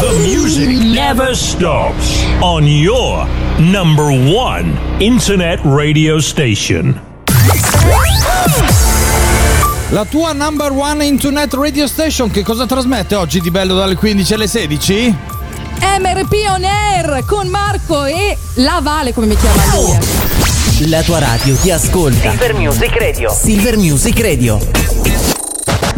The music never stops on your number one internet radio station. La tua number one internet radio station che cosa trasmette oggi di bello dalle 15 alle 16? MRP On Air con Marco e la Vale come mi chiama lui. La tua radio ti ascolta. Silver Music Radio. Silver Music Radio.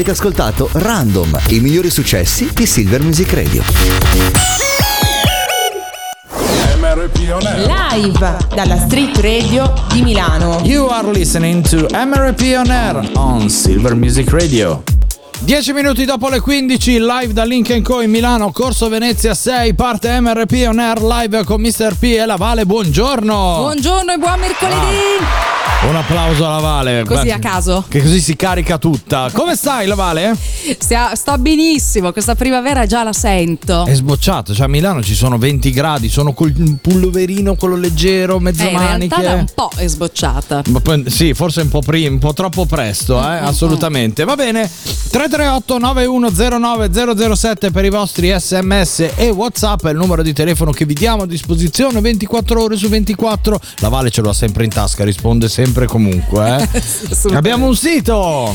Avete ascoltato Random, i migliori successi di Silver Music Radio. MRP On Air. Live dalla Street Radio di Milano. You are listening to MRP On Air on Silver Music Radio. 10 minuti dopo le 15, live da Link Co in Milano, Corso Venezia 6, parte MRP On Air live con Mr. P e la Vale. Buongiorno. Buongiorno e buon mercoledì. Un applauso alla Vale. Così a caso. Che così si carica tutta. Come stai, la Vale? Stia- sto benissimo, questa primavera già la sento. È sbocciato, cioè a Milano ci sono 20 gradi, sono col pulloverino, quello leggero, mezzo Eh, in maniche. realtà da un po' è sbocciata. Ma Sì, forse un po' prima, un po' troppo presto, eh? assolutamente. Va bene. 338 9109 007 per i vostri sms e WhatsApp è il numero di telefono che vi diamo a disposizione 24 ore su 24. La Vale ce l'ha sempre in tasca, risponde sempre e comunque. eh. Abbiamo un sito.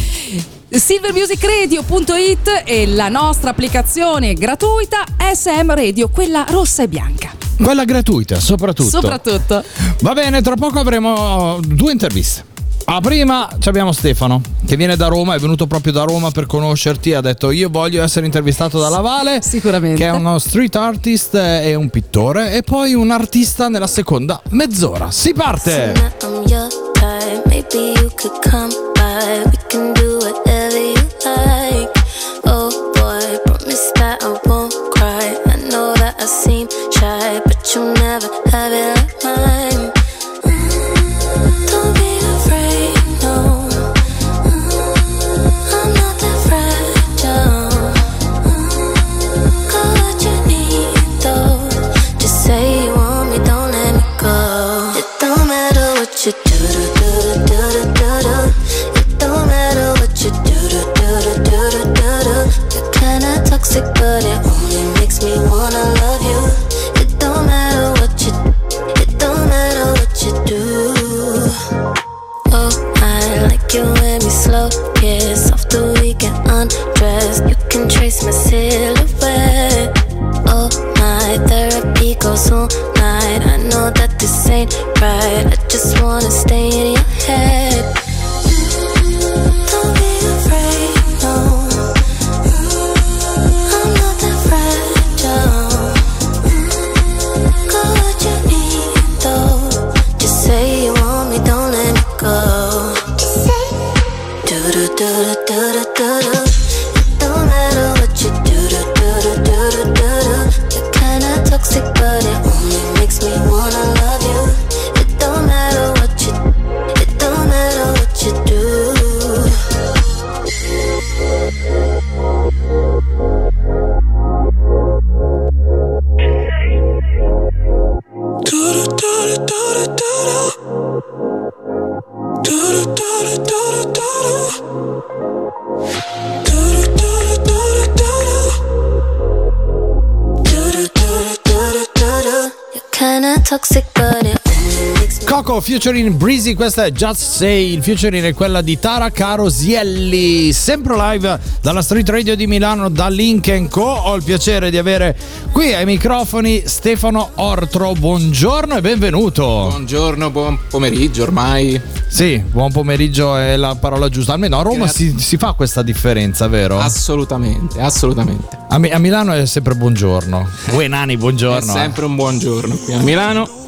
silvermusicradio.it e la nostra applicazione gratuita SM Radio, quella rossa e bianca. Quella gratuita, soprattutto. Soprattutto. Va bene, tra poco avremo due interviste. Ah, prima ci abbiamo Stefano che viene da Roma, è venuto proprio da Roma per conoscerti. Ha detto: Io voglio essere intervistato dalla Vale. Sicuramente. Che è uno street artist e un pittore. E poi un artista nella seconda mezz'ora. Si parte! I'm Maybe you could come by. We can do whatever you like. Oh boy, promise that I won't cry. I know that I seem shy, but you'll never have it like mine. slow kiss off the weekend undressed. You can trace my silhouette. Oh my therapy goes all night. I know that this ain't right. I just wanna stay in your head. Featuring Breezy, questa è Just Say, il featuring è quella di Tara Carosielli, sempre live dalla Street Radio di Milano, da Link Co. Ho il piacere di avere qui ai microfoni Stefano Ortro, buongiorno e benvenuto. Buongiorno, buon pomeriggio ormai. Sì, buon pomeriggio è la parola giusta, almeno a Roma si, si fa questa differenza, vero? Assolutamente, assolutamente. A, Mi- a Milano è sempre buongiorno. Ue nani, buongiorno. È sempre un buongiorno qui a Milano.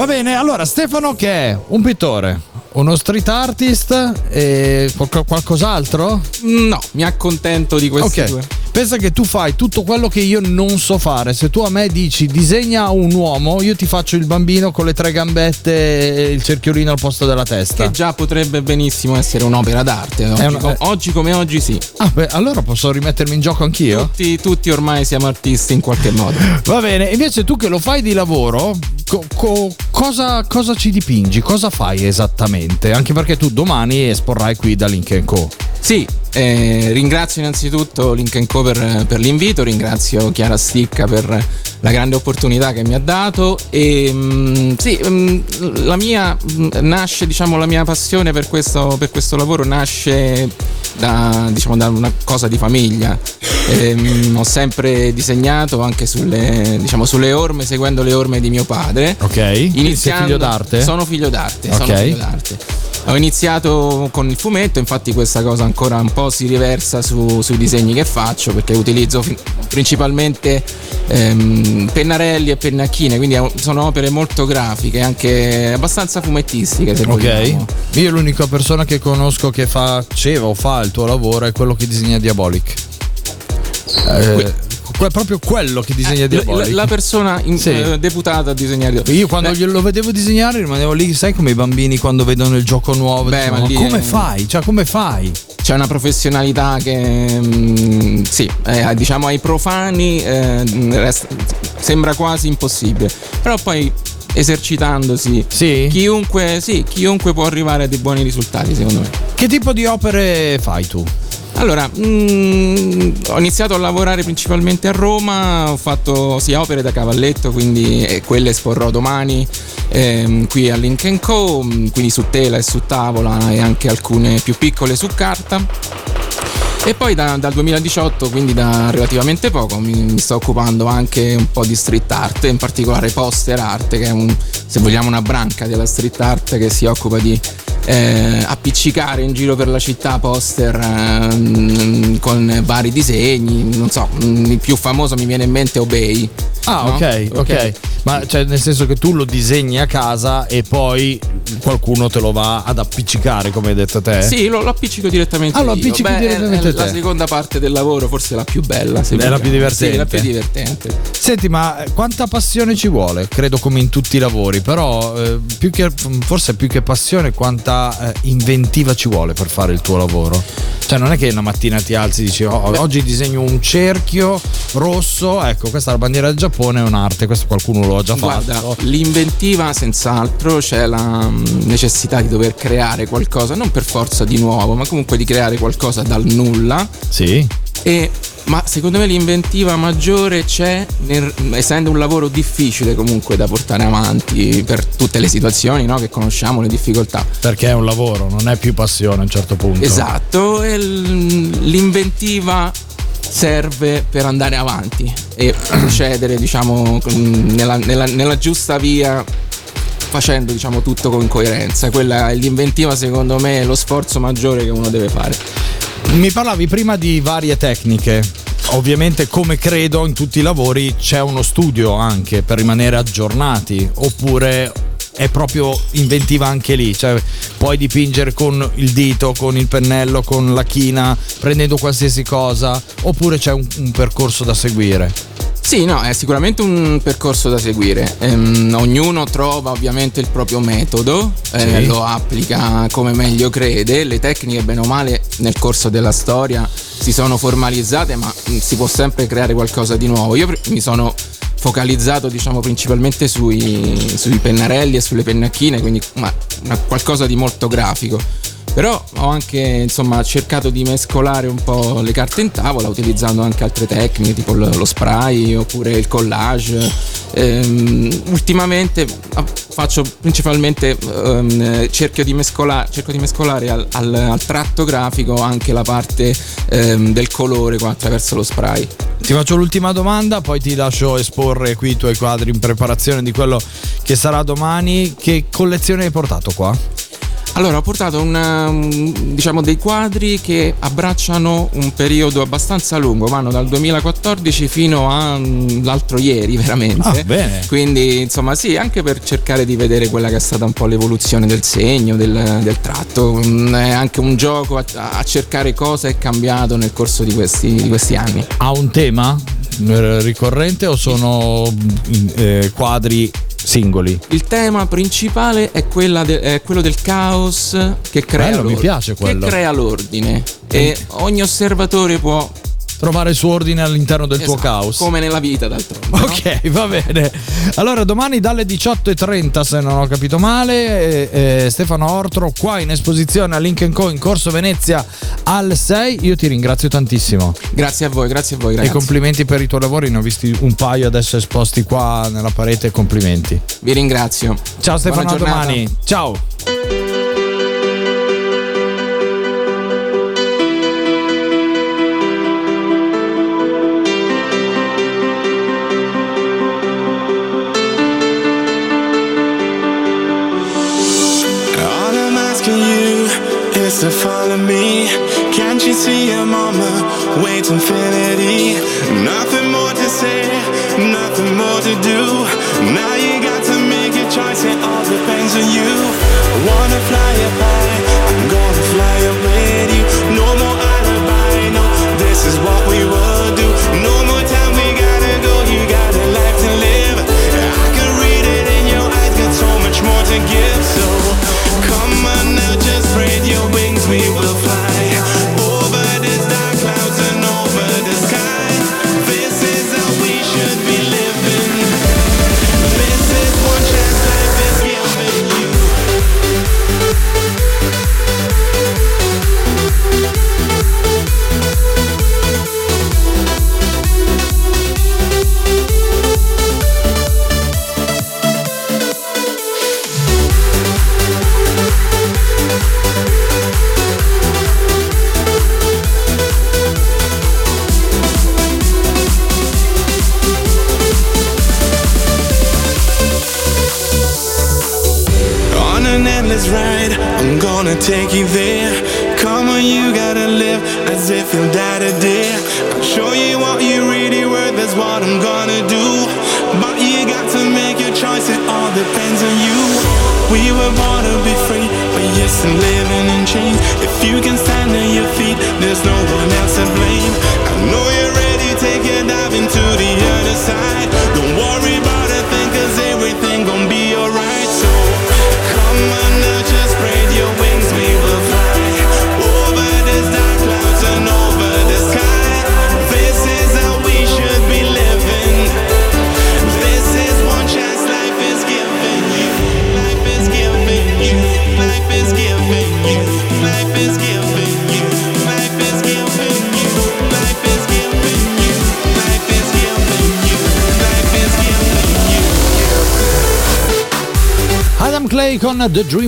Va bene, allora Stefano che è un pittore, uno street artist e qual- qualcos'altro? No, mi accontento di questi Ok. due. Pensa che tu fai tutto quello che io non so fare. Se tu a me dici disegna un uomo, io ti faccio il bambino con le tre gambette e il cerchiolino al posto della testa. Che già potrebbe benissimo essere un'opera d'arte. Oggi, una- co- oggi come oggi sì. Ah, beh, allora posso rimettermi in gioco anch'io? Tutti, tutti ormai siamo artisti in qualche modo. Va bene, invece tu che lo fai di lavoro, co- co- cosa, cosa ci dipingi? Cosa fai esattamente? Anche perché tu domani esporrai qui da Link Co. Sì, eh, ringrazio innanzitutto Link Co per, per l'invito, ringrazio Chiara Sticca per la grande opportunità che mi ha dato e mm, sì, mm, la mia mm, nasce, diciamo, la mia passione per questo, per questo lavoro nasce da, diciamo, da una cosa di famiglia. Ehm, ho sempre disegnato anche sulle, diciamo, sulle orme, seguendo le orme di mio padre. Ok. Sei figlio d'arte? Sono figlio d'arte. Ok. Sono figlio d'arte. Ho iniziato con il fumetto, infatti questa cosa ancora un po' si riversa su- sui disegni che faccio perché utilizzo principalmente ehm, pennarelli e pennacchine, quindi sono opere molto grafiche, anche abbastanza fumettistiche se Ok. vogliamo. Io l'unica persona che conosco che faceva o fa il tuo lavoro è quello che disegna Diabolic. Eh, proprio quello che disegna La, Diabolic. la persona in- Sì. eh, deputata a disegnare Io quando glielo vedevo disegnare rimanevo lì, sai come i bambini quando vedono il gioco nuovo Beh, dicono, ma come è- fai? Cioè come fai? c'è una professionalità che mm, sì, eh, diciamo ai profani eh, resta- sembra quasi impossibile. Però poi esercitandosi chiunque, sì, chiunque può arrivare a dei buoni risultati, secondo me. Che tipo di opere fai tu? Allora, mm, ho iniziato a lavorare principalmente a Roma, ho fatto sia opere da cavalletto, quindi eh, quelle esporrò domani ehm, qui all'Inc Co, mm, quindi su tela e su tavola e anche alcune più piccole su carta. E poi da- dal 2018, quindi da relativamente poco, mi, mi sto occupando anche un po' di street art, in particolare poster art, che è un, se vogliamo una branca della street art che si occupa di eh, appiccicare in giro per la città poster ehm, con vari disegni. Non so, il più famoso mi viene in mente Obey. Ah, no? ok, ok. Ma cioè, nel senso che tu lo disegni a casa e poi qualcuno te lo va ad appiccicare, come hai detto te? Sì, lo, lo appiccico direttamente. Ah, lo appiccichi Beh, è- direttamente è La te. seconda parte del lavoro, forse la più bella. se È la più divertente. Sì, la più divertente. Senti, ma eh, quanta passione ci vuole? Credo come in tutti i lavori, però eh, più che, forse più che passione, quanta eh, inventiva ci vuole per fare il tuo lavoro? Cioè, non è che una mattina ti alzi e dici "Oh, oggi disegno un cerchio rosso, ecco, questa è la bandiera del Giappone, è un'arte, questo qualcuno lo ha già Guarda, fatto. l'inventiva senz'altro c'è la mm, necessità di dover creare qualcosa, non per forza di nuovo, ma comunque di creare qualcosa dal nulla. Sì. E, ma secondo me l'inventiva maggiore c'è, nel- essendo un lavoro difficile comunque da portare avanti per tutte le situazioni no, che conosciamo, le difficoltà. Perché è un lavoro, non è più passione a un certo punto. Esatto, e l'inventiva serve per andare avanti e procedere diciamo nella, nella- nella giusta via facendo diciamo tutto con coerenza quella è l'inventiva secondo me è lo sforzo maggiore che uno deve fare Mi parlavi prima di varie tecniche. Ovviamente, come credo in tutti i lavori, c'è uno studio anche per rimanere aggiornati. Oppure è proprio inventiva anche lì. Cioè, puoi dipingere con il dito, con il pennello, con la china, prendendo qualsiasi cosa. Oppure c'è un, un percorso da seguire. Sì, no, è sicuramente un percorso da seguire. Ehm, ognuno trova ovviamente il proprio metodo, eh, Sì. lo applica come meglio crede. Le tecniche, bene o male, nel corso della storia si sono formalizzate, ma mh, si può sempre creare qualcosa di nuovo. Io mi sono focalizzato, diciamo, principalmente sui, sui pennarelli e sulle pennacchine, quindi ma- ma qualcosa di molto grafico. Però ho anche insomma cercato di mescolare un po' le carte in tavola utilizzando anche altre tecniche tipo lo spray oppure il collage. Ehm, ultimamente ah, faccio principalmente ehm, eh, cerchio, di mescola- cerco di mescolare al, al- al tratto grafico anche la parte ehm, del colore qua attraverso lo spray. Ti faccio l'ultima domanda, poi ti lascio esporre qui i tuoi quadri in preparazione di quello che sarà domani. Che collezione hai portato qua? Allora, ho portato una, um, diciamo dei quadri che abbracciano un periodo abbastanza lungo, vanno dal 2014 fino all'altro ieri, veramente. Ah, bene. Quindi, insomma, sì, anche per cercare di vedere quella che è stata un po' l'evoluzione del segno, del, del tratto. Mm, È anche un gioco a, a cercare cosa è cambiato nel corso di questi, di questi anni. Ha un tema ricorrente o sono eh, quadri singoli? Il tema principale è, de- è quello del caos che crea, Bello, mi l'ordine, piace quello. che crea l'ordine. E ogni osservatore può Trovare il suo ordine all'interno del tuo Esatto, caos. Come nella vita, d'altronde. no? Ok, va bene. Allora, domani dalle 18.30, se non ho capito male, eh, eh, Stefano Ortro qua in esposizione a Lincoln Co. in Corso Venezia al 6. Io ti ringrazio tantissimo. Grazie a voi, grazie a voi, E ragazzi. complimenti per i tuoi lavori, ne ho visti un paio adesso esposti qua nella parete. Complimenti. Vi ringrazio. Ciao Stefano, a domani. Ciao. Follow me. Can't you see your mama wait infinity? Nothing more to say, nothing more to do. Now you got to make a choice, it all depends on you. Wanna fly up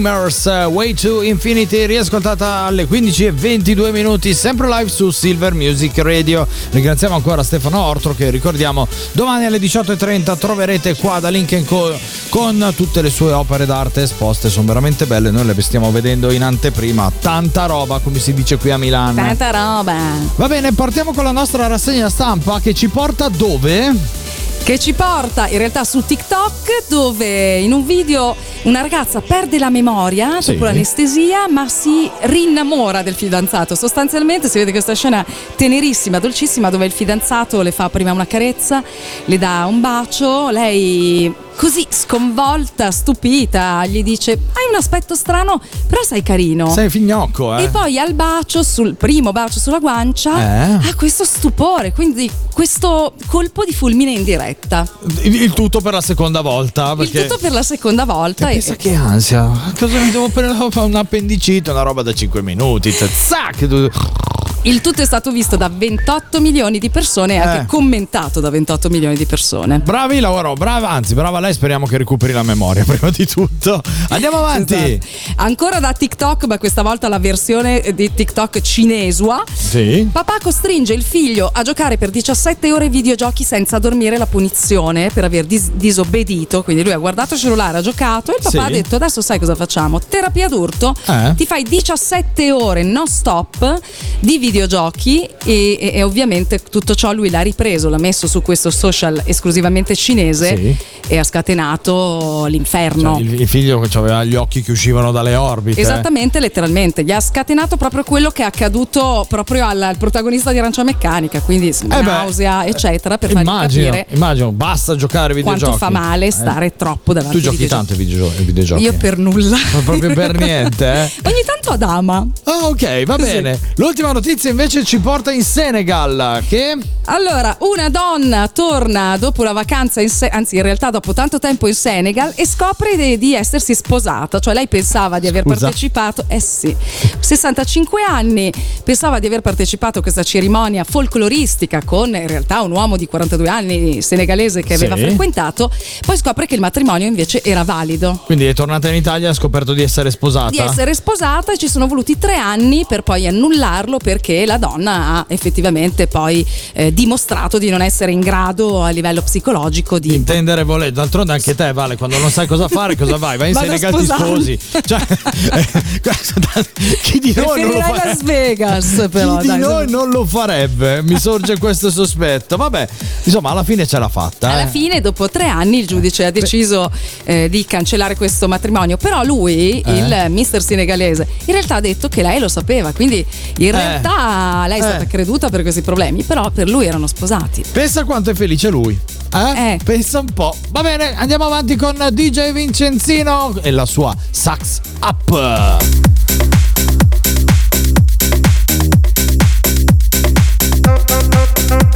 Dreamers uh, Way to Infinity, riascoltata alle 15 e 22 minuti, sempre live su Silver Music Radio. Ringraziamo ancora Stefano Ortro che ricordiamo domani alle 18.30 troverete qua da Link Co con tutte le sue opere d'arte esposte, sono veramente belle, noi le stiamo vedendo in anteprima, tanta roba come si dice qui a Milano. Tanta roba. Va bene, partiamo con la nostra rassegna stampa che ci porta dove? Che ci porta in realtà su TikTok dove in un video una ragazza perde la memoria Sì. dopo l'anestesia ma si rinnamora del fidanzato. Sostanzialmente si vede questa scena tenerissima, dolcissima dove il fidanzato le fa prima una carezza, le dà un bacio, lei così sconvolta, stupita, gli dice hai un aspetto strano però sei carino. Sei fignocco, eh? E poi al bacio, sul primo bacio sulla guancia, Eh? ha questo stupore, quindi questo colpo di fulmine in diretta. Il il tutto per la seconda volta. Il Perché... tutto per la seconda volta. e- Pensa che ansia. Cosa mi devo prendere? Un appendicite, una roba da 5 minuti. Zac! Il tutto è stato visto da 28 milioni di persone e anche Eh. commentato da 28 milioni di persone. Bravi Lauro, brava, anzi, brava lei, speriamo che recuperi la memoria prima di tutto. Andiamo avanti. Esatto. Ancora da TikTok, ma questa volta la versione di TikTok cinesua. Sì. Papà costringe il figlio a giocare per 17 ore ai videogiochi senza dormire la punizione per aver dis- disobbedito. Quindi lui ha guardato il cellulare, ha giocato e il papà Sì. ha detto: Adesso sai cosa facciamo? Terapia d'urto. Eh? Ti fai 17 ore non stop di videogiochi e, e- e ovviamente tutto ciò lui l'ha ripreso, l'ha messo su questo social esclusivamente cinese Sì. e ha scatenato l'inferno. Cioè, il, il figlio che aveva gli occhi che uscivano dalle orbite. Esattamente, letteralmente. Gli ha scatenato proprio quello che è accaduto proprio al, al protagonista di Arancia Meccanica, quindi Eh beh, nausea, eccetera, per fargli Immagino, capire immagino, basta giocare ai videogiochi. quanto fa male stare Eh. troppo davanti Tu ai giochi videogiochi. tanto ai videogio- ai videogiochi? Io per nulla. Ma proprio per niente, eh? Ogni tanto ad ama. Ah, ok, va Sì. bene. L'ultima notizia invece ci porta in Senegal. Che Allora, una donna torna dopo la vacanza, in Se- anzi in realtà dopo tanto tempo in Senegal e scopre di, di essersi sposata, cioè lei pensava di aver Scusa? partecipato, eh sì, 65 anni, pensava di aver partecipato a questa cerimonia folcloristica con in realtà un uomo di 42 anni senegalese che Sì. aveva frequentato, poi scopre che il matrimonio invece era valido. quindi è tornata in Italia e ha scoperto di essere sposata. Di essere sposata e ci sono voluti tre anni per poi annullarlo perché la donna ha effettivamente poi eh, dimostrato di non essere in grado a livello psicologico di Intendere volere, d'altronde anche te, Vale, quando non sai cosa fare, cosa vai? Vai in Senegal ti sposi. Cioè, chi di noi non lo Preferirei fa? Las Vegas però Chi di dai, noi non lo farebbe? Mi sorge questo sospetto. Vabbè, insomma, alla fine ce l'ha fatta. Alla eh. fine, dopo tre anni, il giudice ha deciso eh, di cancellare questo matrimonio. Però lui, Eh. il mister senegalese, in realtà ha detto che lei lo sapeva. Quindi, in realtà, lei è stata Eh. creduta per questi problemi. Però per lui erano sposati. Pensa quanto è felice lui. Eh? Pensa un po'. Va bene, andiamo avanti con DJ Vincenzino e la sua Sax Up. Thank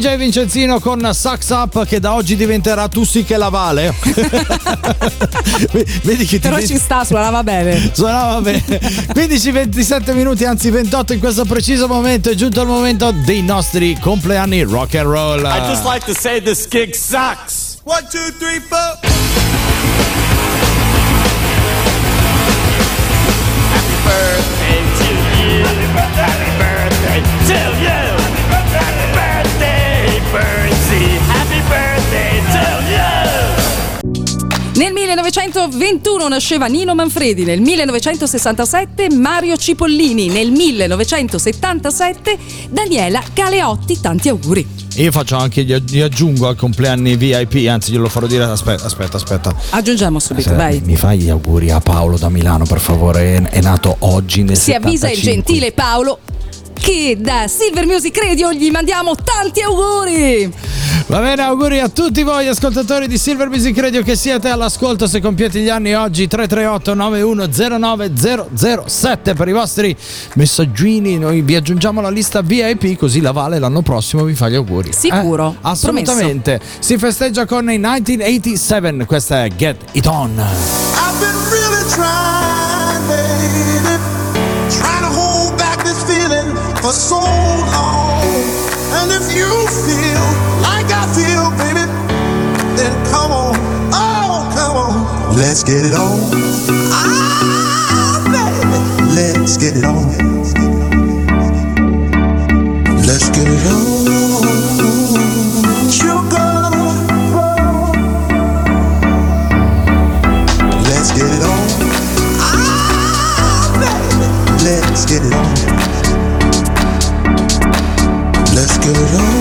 DJ Vincenzino con Sucks Up che da oggi diventerà tu sì che la vale. Vedi che ti Però ci sta, suonava bene. Suonava bene. 15-27 minuti, anzi 28 in questo preciso momento è giunto il momento dei nostri compleanni rock and roll. I just like to say this gig sucks. 1 2 3 4 Nel 1921 nasceva Nino Manfredi, nel 1967 Mario Cipollini, nel 1977 Daniela Galeotti. Tanti auguri. Io faccio anche, gli aggiungo al compleanni VIP, anzi glielo farò dire. Aspetta, aspetta, aspetta. Aggiungiamo subito, Se- vai. Mi fai gli auguri a Paolo da Milano, per favore. È, nato oggi nel Si avvisa il 75. gentile Paolo che da Silver Music Radio gli mandiamo tanti auguri. Va bene, auguri a tutti voi ascoltatori di Silver Music Radio che siete all'ascolto se compiete gli anni oggi 338 9109 007 per i vostri messaggini noi vi aggiungiamo la lista VIP così la Vale l'anno prossimo vi fa gli auguri. Sicuro, Eh, assolutamente. Si festeggia con i 1987, questa è Get It On. I've for so long. And if you feel like I feel, baby, then come on, oh, come on, let's get it on. Ah, baby, let's get it on. Let's get it on. Let's get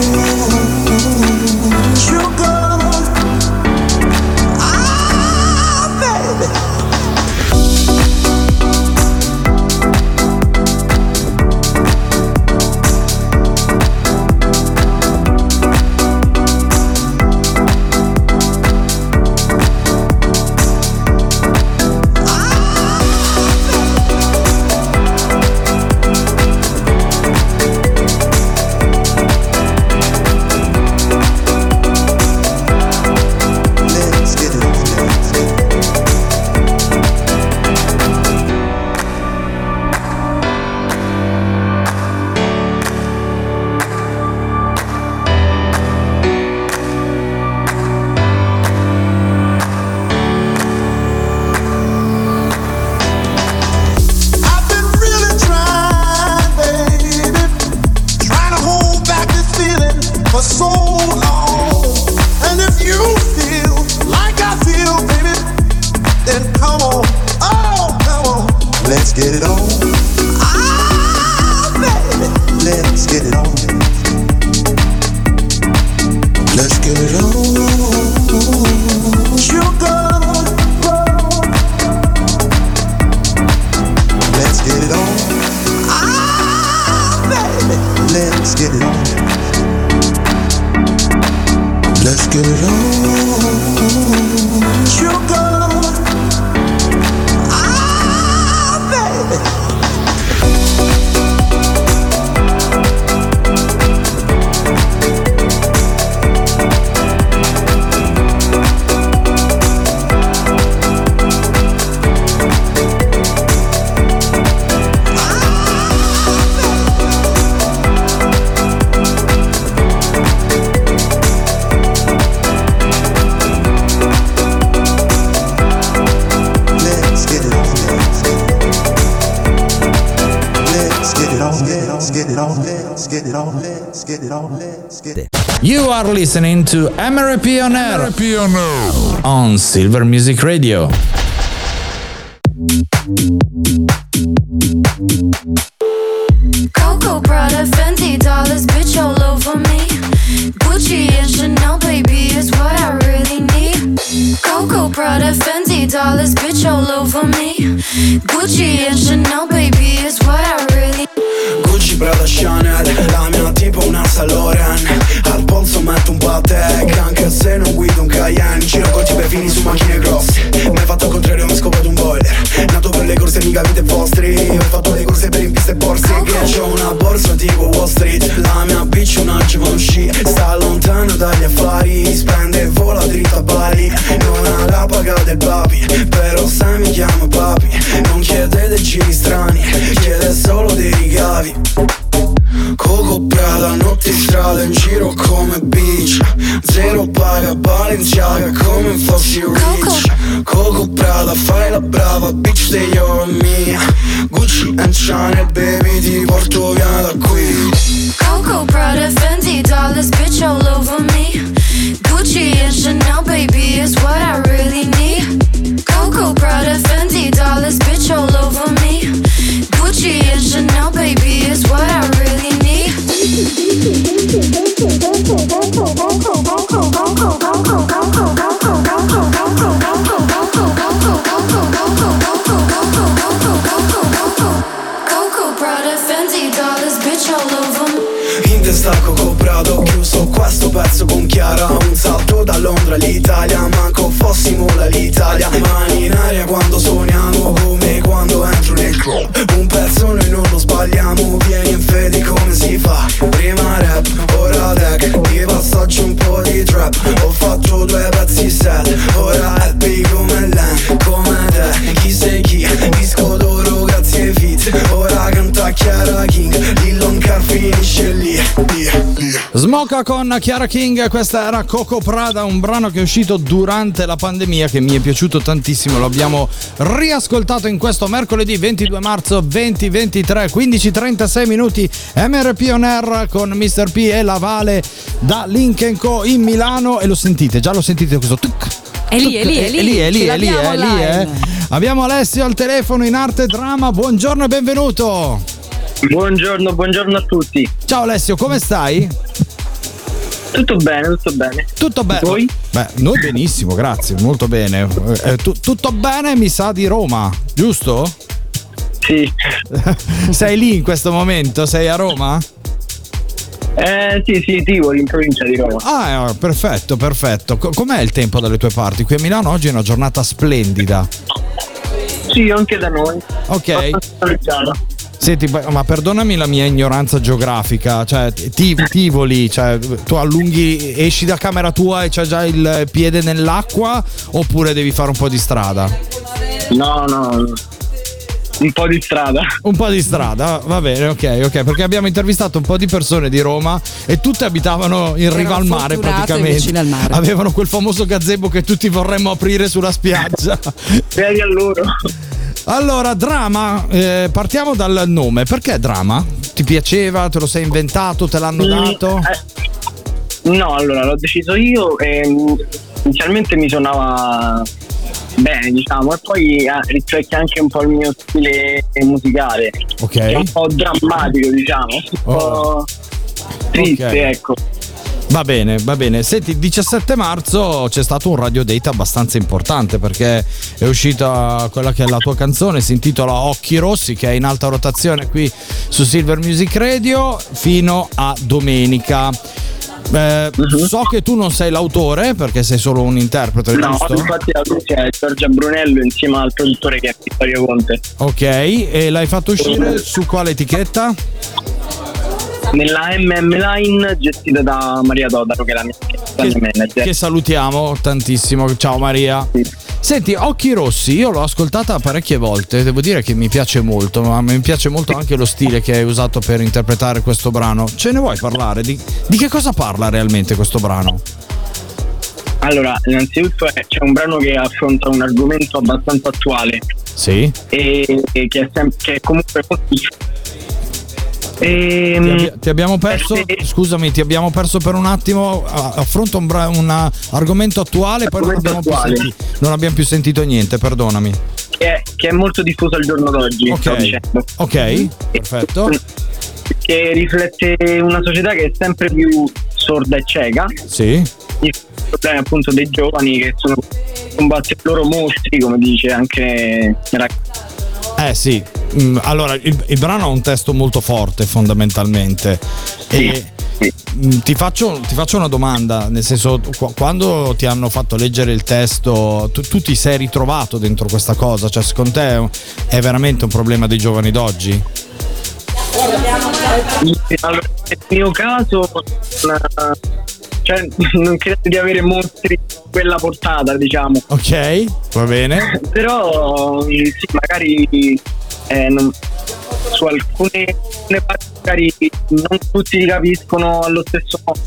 Silver Music Radio. Coco, Prada, Fendi, dollars, bitch, all over me. Gucci and Chanel, baby, is what I really need. Coco, Prada, Fendi, dollars, bitch, all over me. Gucci and Chanel, baby, is what I really Gucci, Prada, Chanel La Fini su macchine grosse. Mai fatto il contrario, mi scopo scopato un boiler. Nato per le corse, mica vite vostri. Ho fatto le corse per in piste e borse. Che c'ho una borsa tipo Wall Street. La mia bitch una Givenchy. Sta lontano dagli affari. Spende e vola dritta a Bali. Non ha la paga del papi Però se mi chiamo papi. Non chiedete giri strani Chiede solo dei ricavi Coco Prada, notti strada In giro come B Zero paga, Balenciaga come fossi rich Coco Prada, fai la brava, bitch degli oro mia Gucci and Chanel, baby, ti porto via da qui Coco, Prada, Fendi, dollars, bitch all over me. Gucci and Chanel, baby, is what I really need. Coco, Prada, Fendi, dollars, bitch all over me. Gucci and Chanel, Smoka con Chiara King, questa era Coco Prada, un brano che è uscito durante la pandemia che mi è piaciuto tantissimo, lo abbiamo riascoltato in questo mercoledì 22 marzo 2023, 15.36 minuti, MRP On Air con Mr. P e la Vale da Link Co in Milano e lo sentite, già lo sentite questo tuc, È lì, è lì, è lì. è lì, è lì, è lì, l'abbiamo è lì, eh. Abbiamo Alessio al telefono in arte drama, buongiorno e benvenuto. Buongiorno, buongiorno a tutti. Ciao Alessio, come stai? Tutto bene, tutto bene. Tutto bene. Voi? Beh, noi benissimo, grazie, molto bene. Eh, tu- tutto bene, mi sa di Roma, giusto? Sì. Sei lì in questo momento? Sei a Roma? Eh sì, sì, Tivoli, in provincia di Roma. Ah, eh, perfetto, perfetto. Co- com'è il tempo dalle tue parti? Qui a Milano oggi è una giornata splendida. Sì, anche da noi. Ok. Senti, ma perdonami la mia ignoranza geografica, cioè ti, Tivoli, cioè, tu allunghi, esci da camera tua e c'è già il piede nell'acqua oppure devi fare un po' di strada? No, no. Un po' di strada. Un po' di strada, va bene, ok, ok, perché abbiamo intervistato un po' di persone di Roma e tutte abitavano in riva al mare praticamente. al mare. Avevano quel famoso gazebo che tutti vorremmo aprire sulla spiaggia. Vedi a loro. Allora, drama, eh, partiamo dal nome. Perché drama? Ti piaceva? Te lo sei inventato? Te l'hanno Mm, dato? eh, no, allora l'ho deciso io e mm, inizialmente mi suonava bene, diciamo, e poi eh, rispecchia anche un po' il mio stile musicale. Ok. È un po' drammatico, diciamo. Un po' triste, Ok. ecco. Va bene, va bene. Senti, il 17 marzo c'è stato un radio date abbastanza importante perché è uscita quella che è la tua canzone, si intitola Occhi Rossi, che è in alta rotazione qui su Silver Music Radio fino a domenica. Eh, So che tu non sei l'autore perché sei solo un interprete, No, giusto? infatti la voce è Giorgia Brunello insieme al produttore che è Vittorio Conte. Ok, e l'hai fatto uscire su quale etichetta? Nella MM Line gestita da Maria Dodaro che è la mia mia manager. Che salutiamo tantissimo. Ciao Maria. Senti, Occhi Rossi, io l'ho ascoltata parecchie volte, devo dire che mi piace molto, ma mi piace molto anche lo stile che hai usato per interpretare questo brano. Ce ne vuoi parlare? Di, di che cosa parla realmente questo brano? Allora, innanzitutto eh, c'è un brano che affronta un argomento abbastanza attuale Sì. e, e che, è sem- che è comunque molto Ti, Ehm, abbi- ti abbiamo perso, scusami, ti abbiamo perso per un attimo. a- Affronta un, bra- un ah, argomento attuale, poi non Argomento abbiamo, più attuale. senti- non abbiamo più sentito niente, perdonami. che, è, che è molto diffuso al giorno d'oggi, Ok, dicendo. ok, perfetto. Che riflette una società che è sempre più sorda e cieca. Sì. I problemi appunto dei giovani che sono combatte i loro mostri, come dice anche la Eh sì, Mm, allora il, il brano ha un testo molto forte fondamentalmente e mm, ti, faccio, ti faccio una domanda, nel senso qu- quando ti hanno fatto leggere il testo tu, tu ti sei ritrovato dentro questa cosa? Cioè secondo te è, veramente un problema dei giovani d'oggi? Allora, nel mio caso non, cioè, non credo di avere mostri di quella portata, diciamo. Ok, va bene. Però mm, sì, magari eh, non- su alcune, alcune parti magari non tutti li capiscono allo stesso modo.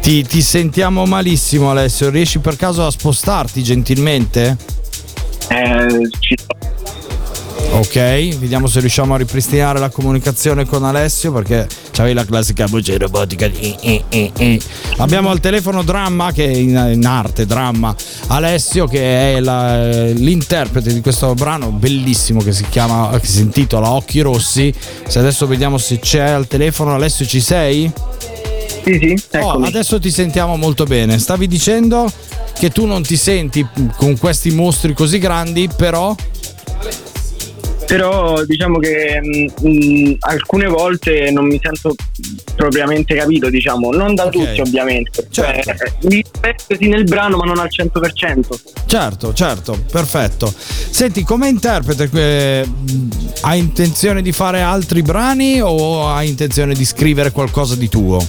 Ti, ti sentiamo malissimo Alessio, riesci per caso a spostarti gentilmente? Eh, ci Ok, vediamo se riusciamo a ripristinare la comunicazione con Alessio perché c'avevi la classica voce robotica di eh, eh, eh. Abbiamo al telefono Dramma che è in, in arte, Dramma, Alessio che è la- l'interprete di questo brano bellissimo che si chiama, che si intitola Occhi Rossi. Se adesso vediamo se c'è al telefono, Alessio ci sei? Sì, sì. Oh, adesso ti sentiamo molto bene. Stavi dicendo che tu non ti senti con questi mostri così grandi, però... Però diciamo che mh, mh, alcune volte non mi sento propriamente capito, diciamo, non da tutti ovviamente. Cioè, mi rispecchio sì nel brano ma non al 100%. Certo, certo, perfetto. Senti, come interprete, eh, hai intenzione di fare altri brani o hai intenzione di scrivere qualcosa di tuo?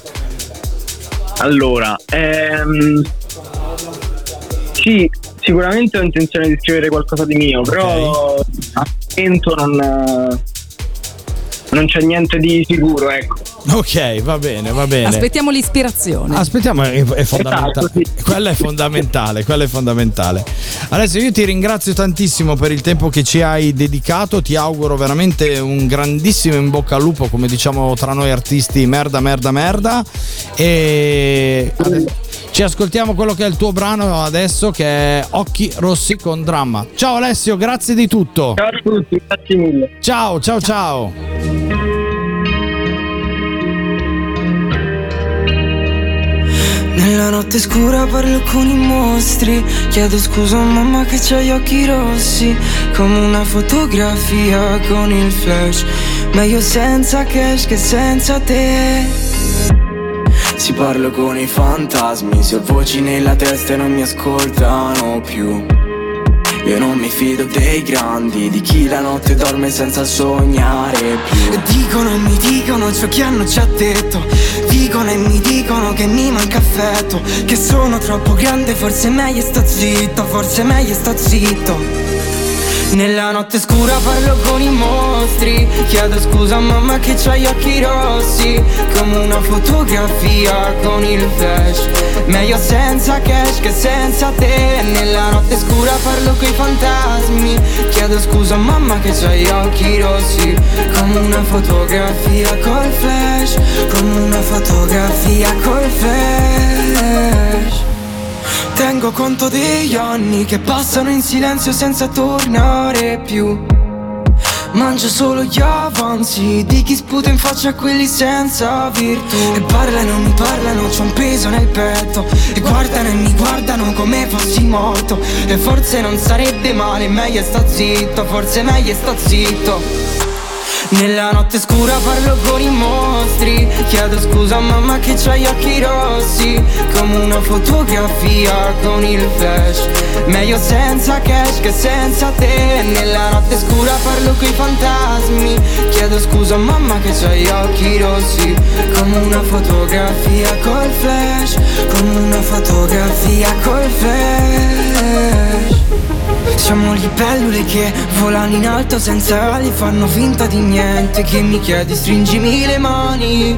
Allora, ehm, sì, sicuramente ho intenzione di scrivere qualcosa di mio, però al momento non, non c'è niente di sicuro, ecco. Ok, va bene, va bene. Aspettiamo l'ispirazione. Aspettiamo, è, è fondamentale. Esatto, Quello è fondamentale, quello è fondamentale. Adesso io ti ringrazio tantissimo per il tempo che ci hai dedicato, ti auguro veramente un grandissimo in bocca al lupo, come diciamo tra noi artisti, merda, merda, merda. E adesso ci ascoltiamo quello che è il tuo brano adesso che è Occhi Rossi con Dramma. Ciao Alessio, grazie di tutto. Ciao a tutti, grazie mille. Ciao, ciao, ciao. Nella notte scura parlo con i mostri Chiedo scusa mamma che c'ha gli occhi rossi Come una fotografia con il flash Meglio senza cash che senza te Si parlo con i fantasmi Se ho voci nella testa e non mi ascoltano più io non mi fido dei grandi, di chi la notte dorme senza sognare più. Dicono e mi dicono ciò che hanno già detto. Dicono e mi dicono che mi manca affetto. Che sono troppo grande, forse meglio sta zitto, forse meglio sta zitto. Nella notte scura parlo con i mostri. Chiedo scusa a mamma che c'ha gli occhi rossi. Come una fotografia con il flash. Meglio senza cash che senza te. Nella notte scura parlo coi fantasmi. Chiedo scusa a mamma che c'ha gli occhi rossi. Come una fotografia col flash. Come una fotografia col flash conto degli anni che passano in silenzio senza tornare più. Mangio solo gli avanzi di chi sputa in faccia a quelli senza virtù. E parlano, mi parlano, c'ho un peso nel petto. E guardano e mi guardano come fossi morto. E forse non sarebbe male, meglio sta zitto, forse meglio sta zitto. Nella notte scura parlo con i mostri. Chiedo scusa a mamma che c'ha gli occhi rossi. Come una fotografia con il flash. Meglio senza cash che senza te. Nella notte scura parlo coi fantasmi. Chiedo scusa a mamma che c'ha gli occhi rossi. Come una fotografia col flash. Come una fotografia col flash. Siamo libellule che volano in alto senza ali Fanno finta di niente che mi chiedi? Stringimi le mani.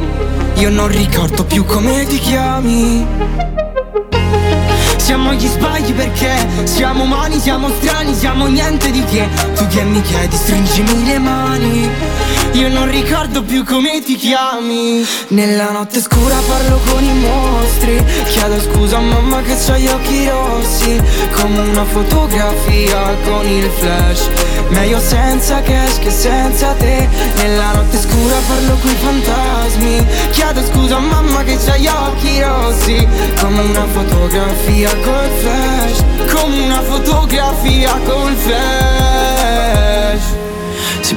Io non ricordo più come ti chiami siamo gli sbagli perché siamo umani, siamo strani, siamo niente di che. Tu che mi chiedi stringimi le mani. Io non ricordo più come ti chiami. Nella notte scura parlo con i mostri. Chiedo scusa a mamma che c'ha gli occhi rossi. Come una fotografia con il flash. Meglio senza cash che senza te. Nella notte scura parlo coi fantasmi. Chiedo scusa a mamma che c'ha gli occhi rossi. Come una fotografia col flash Come una fotografia col flash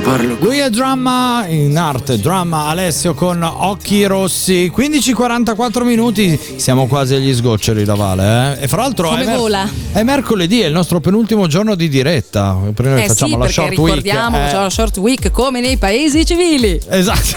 parlo. Lui è dramma in arte, dramma Alessio con occhi rossi. 15-44 minuti, siamo quasi agli sgoccioli da Vale. Eh? E fra l'altro Come è, mer- è mercoledì, è il nostro penultimo giorno di diretta. Prima Eh facciamo sì, la short ricordiamo week. che eh. c'è la short week come nei paesi civili. Esatto.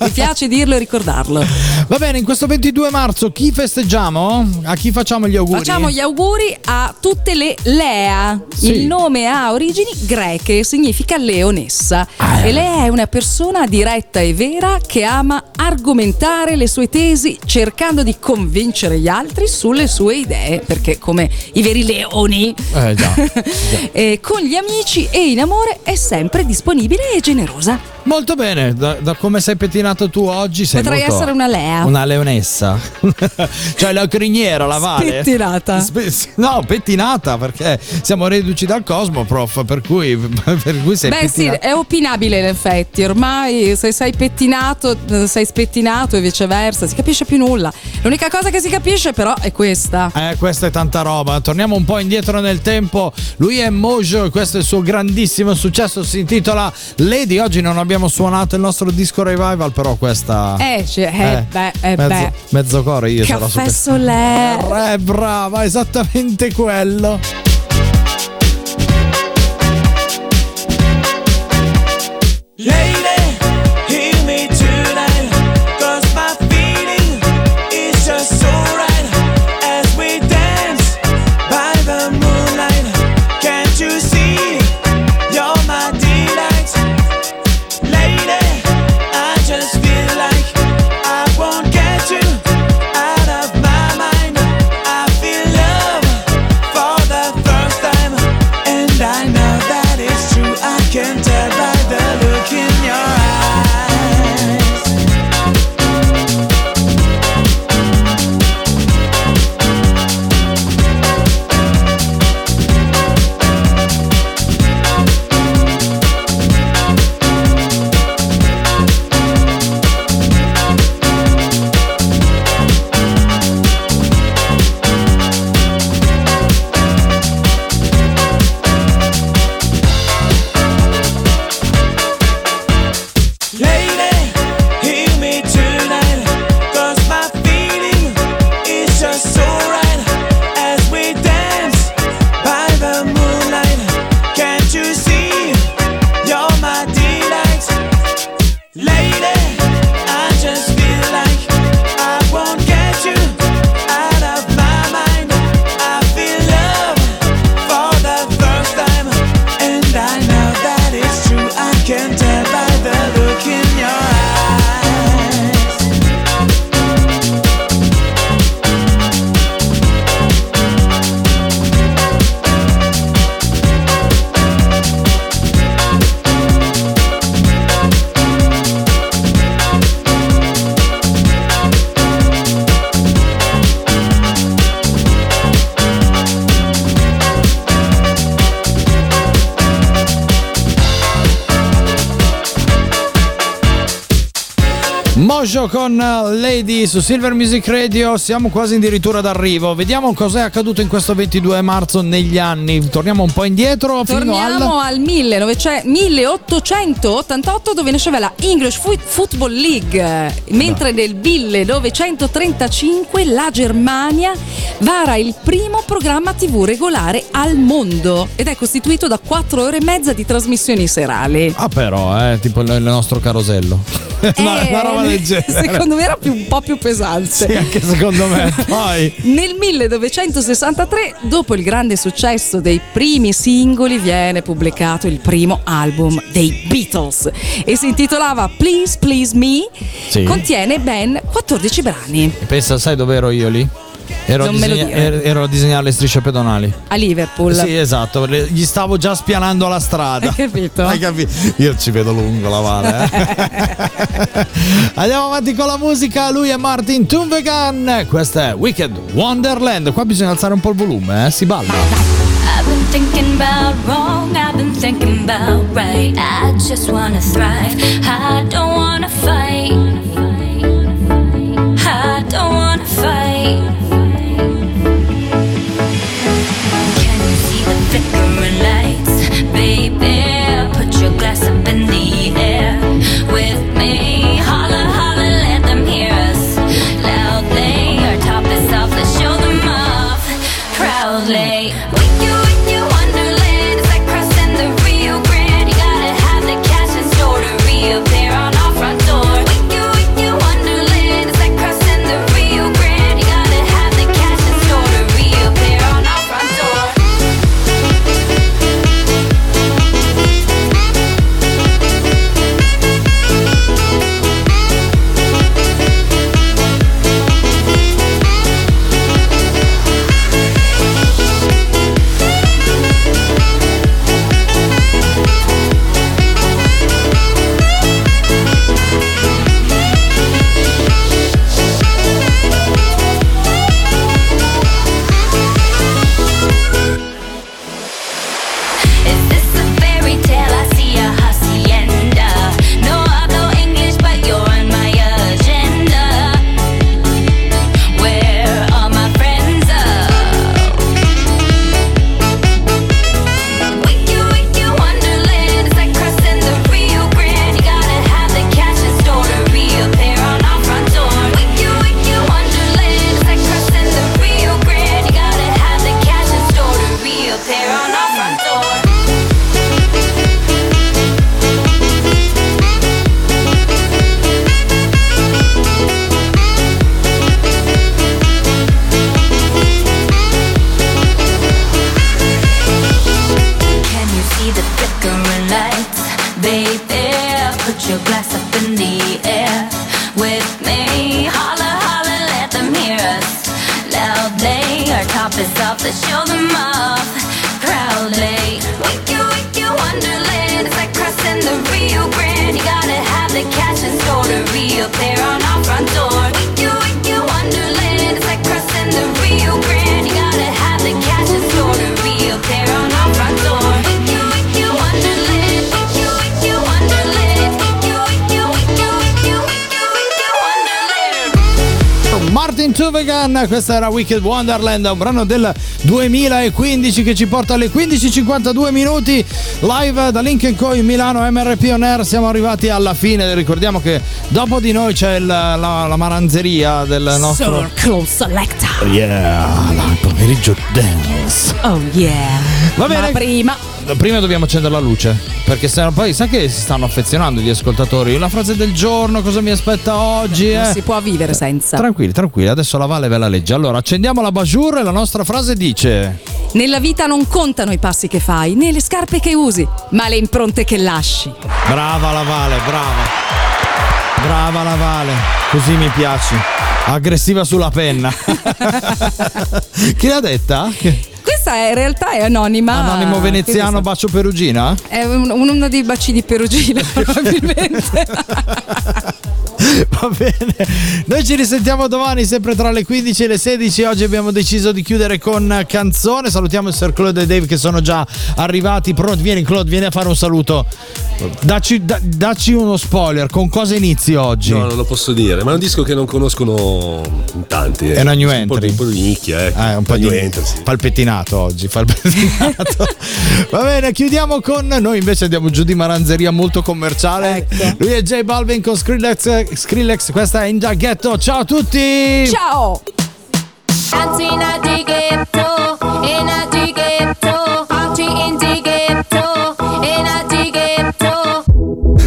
Mi piace dirlo e ricordarlo. Va bene, in questo 22 marzo chi festeggiamo? A chi facciamo gli auguri? Facciamo gli auguri a tutte le Lea. Sì. Il nome ha origini greche, significa leonessa. Ah, E lei è una persona diretta e vera che ama argomentare le sue tesi cercando di convincere gli altri sulle sue idee, perché come i veri leoni Eh già. eh, con gli amici e in amore è sempre disponibile e generosa. Molto bene, da, da come sei pettinato tu oggi sei Potrei molto- essere una Lea. Una leonessa. cioè la criniera, la vale. Spettinata. Spe- no, pettinata perché siamo reduci dal cosmo, prof, per cui, per cui sei Beh sì, pettinata. È opinabile in effetti, ormai se sei pettinato sei spettinato e viceversa, si capisce più nulla. L'unica cosa che si capisce però è questa. Eh, questa è tanta roba. Torniamo un po' indietro nel tempo. Lui è Mojo e questo è il suo grandissimo successo. Si intitola Lady. Oggi non abbiamo suonato il nostro disco revival, però questa. Eh, cioè, eh, Eh, beh, eh, mezzo, beh. mezzo coro io Caffè. Solè. Eh, brava, esattamente quello. Lady, Mojo con uh, Lady su Silver Music Radio, siamo quasi addirittura d'arrivo. Vediamo cos'è accaduto in questo 22 marzo negli anni. Torniamo un po' indietro Torniamo al al 1900 1888 dove nasceva la English Football League, mentre nel 1935 la Germania vara il primo programma TV regolare al mondo ed è costituito da 4 ore e mezza di trasmissioni serali. Ah però, eh, tipo il nostro carosello. una, una roba del genere. Eh, Secondo me era più- un po' più pesante. Sì, anche secondo me. Poi Nel 1963, dopo il grande successo dei primi singoli, viene pubblicato il primo album dei Beatles e si intitolava Please Please Me. Sì. Contiene ben 14 brani. pensa, sai dove ero io lì? Ero, a Non me lo disegna- er- ero a disegnare le strisce pedonali. A Liverpool. Sì, esatto, le- gli stavo già spianando la strada. Hai capito? Hai capito? Io ci vedo lungo la vale. eh. Andiamo avanti con la musica. Lui è Martin Tunvegan. Questo è Wicked Wonderland. Qua bisogna alzare un po' il volume, eh? Si balla. I've been thinking about wrong, I've been thinking about right. I just wanna thrive, I don't wanna fight. I don't wanna fight. different. To show them off Tuvegan, questa era Wicked Wonderland, un brano del 2015 che ci porta alle 15.52 minuti live da Lincoln Co in Milano MRP On Air. Siamo arrivati alla fine, ricordiamo che dopo di noi c'è il- la, la maranzeria del nostro... Circle Selecta. Oh yeah, il pomeriggio dance. Oh yeah. Va bene. Ma prima Prima dobbiamo accendere la luce, perché se no poi sai che si stanno affezionando gli ascoltatori. La frase del giorno, cosa mi aspetta oggi? non eh? si può vivere senza. Tranquilli, tranquilli, adesso la Vale ve la legge. Allora, accendiamo la bajour e la nostra frase dice: Nella vita non contano i passi che fai, né le scarpe che usi, ma le impronte che lasci. Brava la Vale, brava. Brava la Vale, così mi piaci. Aggressiva sulla penna. Chi l'ha detta? Che- Questa è, in realtà è anonima. Anonimo veneziano bacio perugina? È un- uno dei baci di perugina, probabilmente. Va bene, noi ci risentiamo domani sempre tra le 15 e le 16. Oggi abbiamo deciso di chiudere con canzone. Salutiamo il Sir Claude e Dave che sono già arrivati. Pronti, vieni Claude, vieni a fare un saluto. Dacci, da- dacci uno spoiler, con cosa inizi oggi? No, non lo posso dire, ma è un disco che non conoscono in tanti. eh. È una new un po' di, entry. un po' di nicchia, eh. Eh, un po' di new entry, sì. fa il pettinato oggi, fa il pettinato. Va bene, chiudiamo con noi invece andiamo giù di maranzeria molto commerciale. Ecco. Lui è J Balvin con Skrillex, Skrillex, questa è In Da Ghetto. Ciao a tutti! Ciao!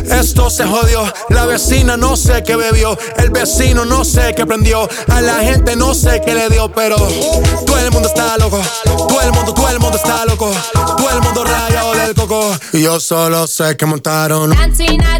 Esto se jodió, la vecina no sé qué bebió, el vecino no sé qué prendió, a la gente no sé qué le dio, pero todo el mundo está loco, todo el mundo, todo el mundo está loco, todo el mundo rayado del coco, y yo solo sé que montaron. Antina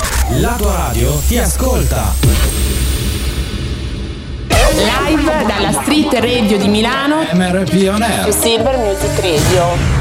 La tua radio ti ascolta. Live dalla Street Radio di Milano. MRP On Air. Silver Music Radio.